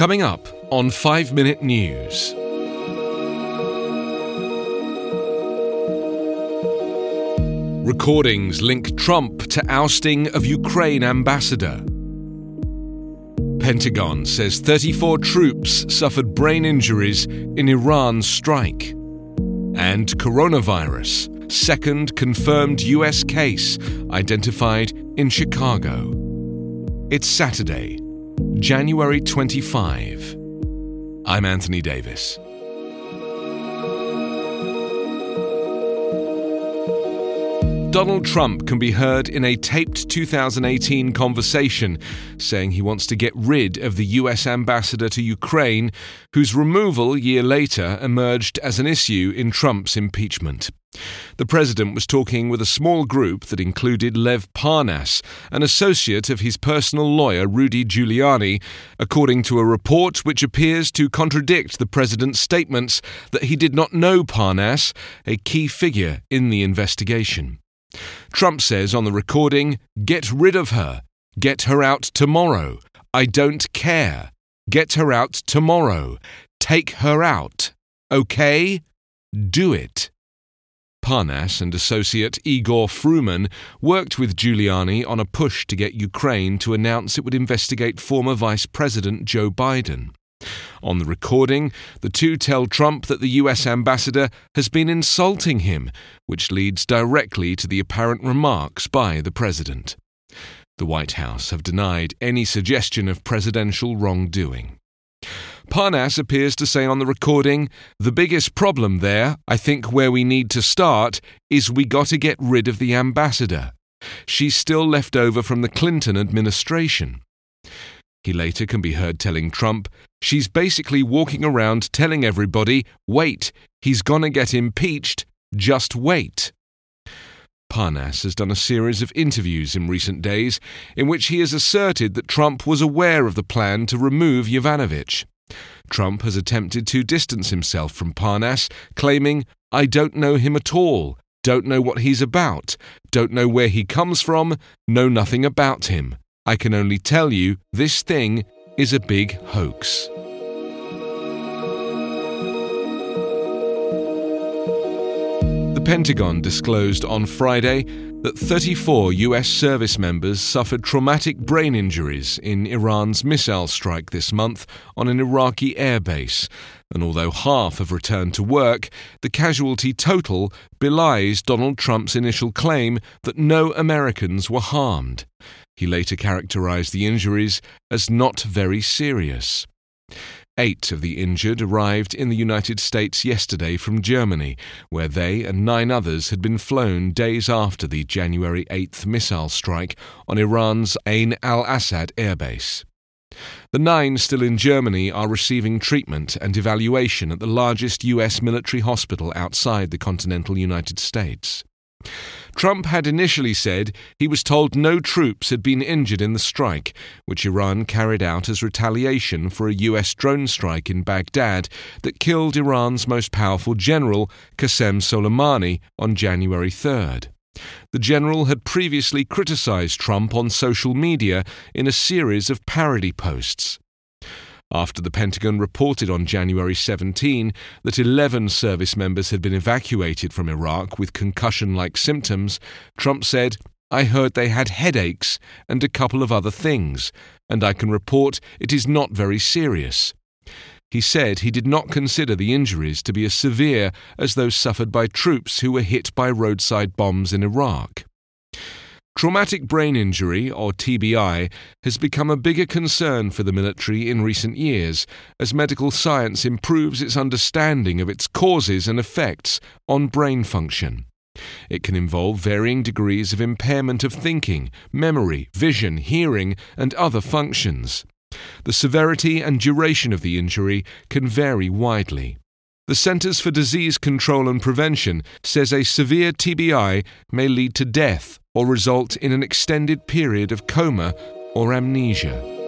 Coming up on 5 Minute News. Recordings link Trump to ousting of Ukraine ambassador. Pentagon says 34 troops suffered brain injuries in Iran's strike. And coronavirus, second confirmed US case identified in Chicago. It's Saturday, January 25. I'm Anthony Davis. Donald Trump can be heard in a taped 2018 conversation saying he wants to get rid of the US ambassador to Ukraine, whose removal a year later emerged as an issue in Trump's impeachment. The president was talking with a small group that included Lev Parnas, an associate of his personal lawyer Rudy Giuliani, according to a report which appears to contradict the president's statements that he did not know Parnas, a key figure in the investigation. Trump says on the recording, Get rid of her. Get her out tomorrow. I don't care. Get her out tomorrow. Take her out. Okay? Do it. Parnas and associate Igor Fruman worked with Giuliani on a push to get Ukraine to announce it would investigate former Vice President Joe Biden. On the recording, the two tell Trump that the US ambassador has been insulting him, which leads directly to the apparent remarks by the president. The White House have denied any suggestion of presidential wrongdoing. Parnas appears to say on the recording, the biggest problem there, I think where we need to start, is we got to get rid of the ambassador. She's still left over from the Clinton administration. He later can be heard telling Trump, she's basically walking around telling everybody, wait, he's gonna get impeached, just wait. Parnas has done a series of interviews in recent days in which he has asserted that Trump was aware of the plan to remove Yovanovitch. Trump has attempted to distance himself from Parnas, claiming, I don't know him at all, don't know what he's about, don't know where he comes from, know nothing about him. I can only tell you this thing is a big hoax. The Pentagon disclosed on Friday that 34 US service members suffered traumatic brain injuries in Iran's missile strike this month on an Iraqi airbase. And although half have returned to work, the casualty total belies Donald Trump's initial claim that no Americans were harmed. He later characterized the injuries as not very serious. Eight of the injured arrived in the United States yesterday from Germany, where they and nine others had been flown days after the January 8th missile strike on Iran's Ain al Assad airbase. The nine still in Germany are receiving treatment and evaluation at the largest U.S. military hospital outside the continental United States. Trump had initially said he was told no troops had been injured in the strike, which Iran carried out as retaliation for a U.S. drone strike in Baghdad that killed Iran's most powerful general, Qasem Soleimani, on January 3rd. The general had previously criticized Trump on social media in a series of parody posts. After the Pentagon reported on January 17 that 11 service members had been evacuated from Iraq with concussion like symptoms, Trump said, I heard they had headaches and a couple of other things, and I can report it is not very serious. He said he did not consider the injuries to be as severe as those suffered by troops who were hit by roadside bombs in Iraq. Traumatic brain injury, or TBI, has become a bigger concern for the military in recent years as medical science improves its understanding of its causes and effects on brain function. It can involve varying degrees of impairment of thinking, memory, vision, hearing, and other functions. The severity and duration of the injury can vary widely. The Centers for Disease Control and Prevention says a severe TBI may lead to death or result in an extended period of coma or amnesia.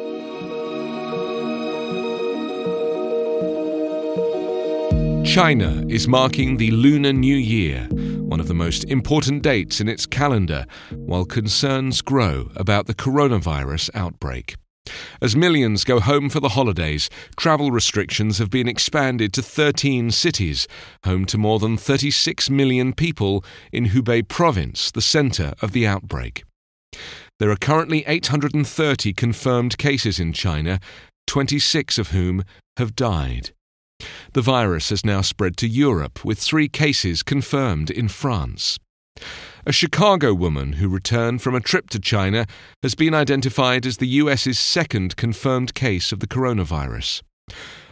China is marking the Lunar New Year, one of the most important dates in its calendar, while concerns grow about the coronavirus outbreak. As millions go home for the holidays, travel restrictions have been expanded to 13 cities, home to more than 36 million people in Hubei province, the center of the outbreak. There are currently 830 confirmed cases in China, 26 of whom have died. The virus has now spread to Europe, with three cases confirmed in France. A Chicago woman who returned from a trip to China has been identified as the US's second confirmed case of the coronavirus.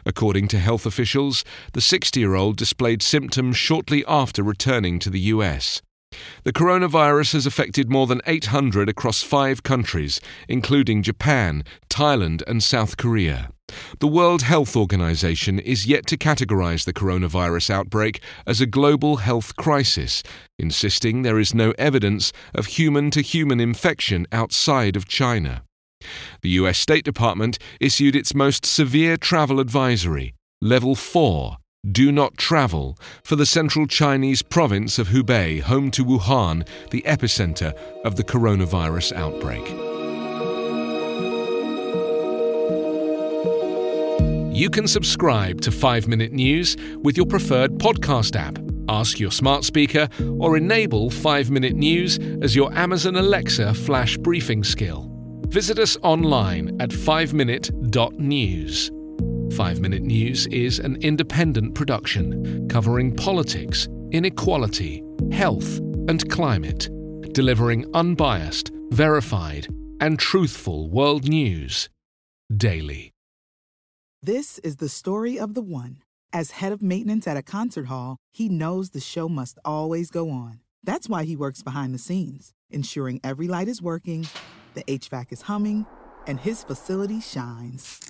According to health officials, the 60 year old displayed symptoms shortly after returning to the US. The coronavirus has affected more than 800 across five countries, including Japan, Thailand, and South Korea. The World Health Organization is yet to categorize the coronavirus outbreak as a global health crisis, insisting there is no evidence of human to human infection outside of China. The US State Department issued its most severe travel advisory, Level 4, do not travel for the central Chinese province of Hubei, home to Wuhan, the epicenter of the coronavirus outbreak. You can subscribe to 5 Minute News with your preferred podcast app. Ask your smart speaker or enable 5 Minute News as your Amazon Alexa flash briefing skill. Visit us online at 5minute.news. 5 Minute News is an independent production covering politics, inequality, health, and climate, delivering unbiased, verified, and truthful world news daily. This is the story of the one. As head of maintenance at a concert hall, he knows the show must always go on. That's why he works behind the scenes, ensuring every light is working, the HVAC is humming, and his facility shines.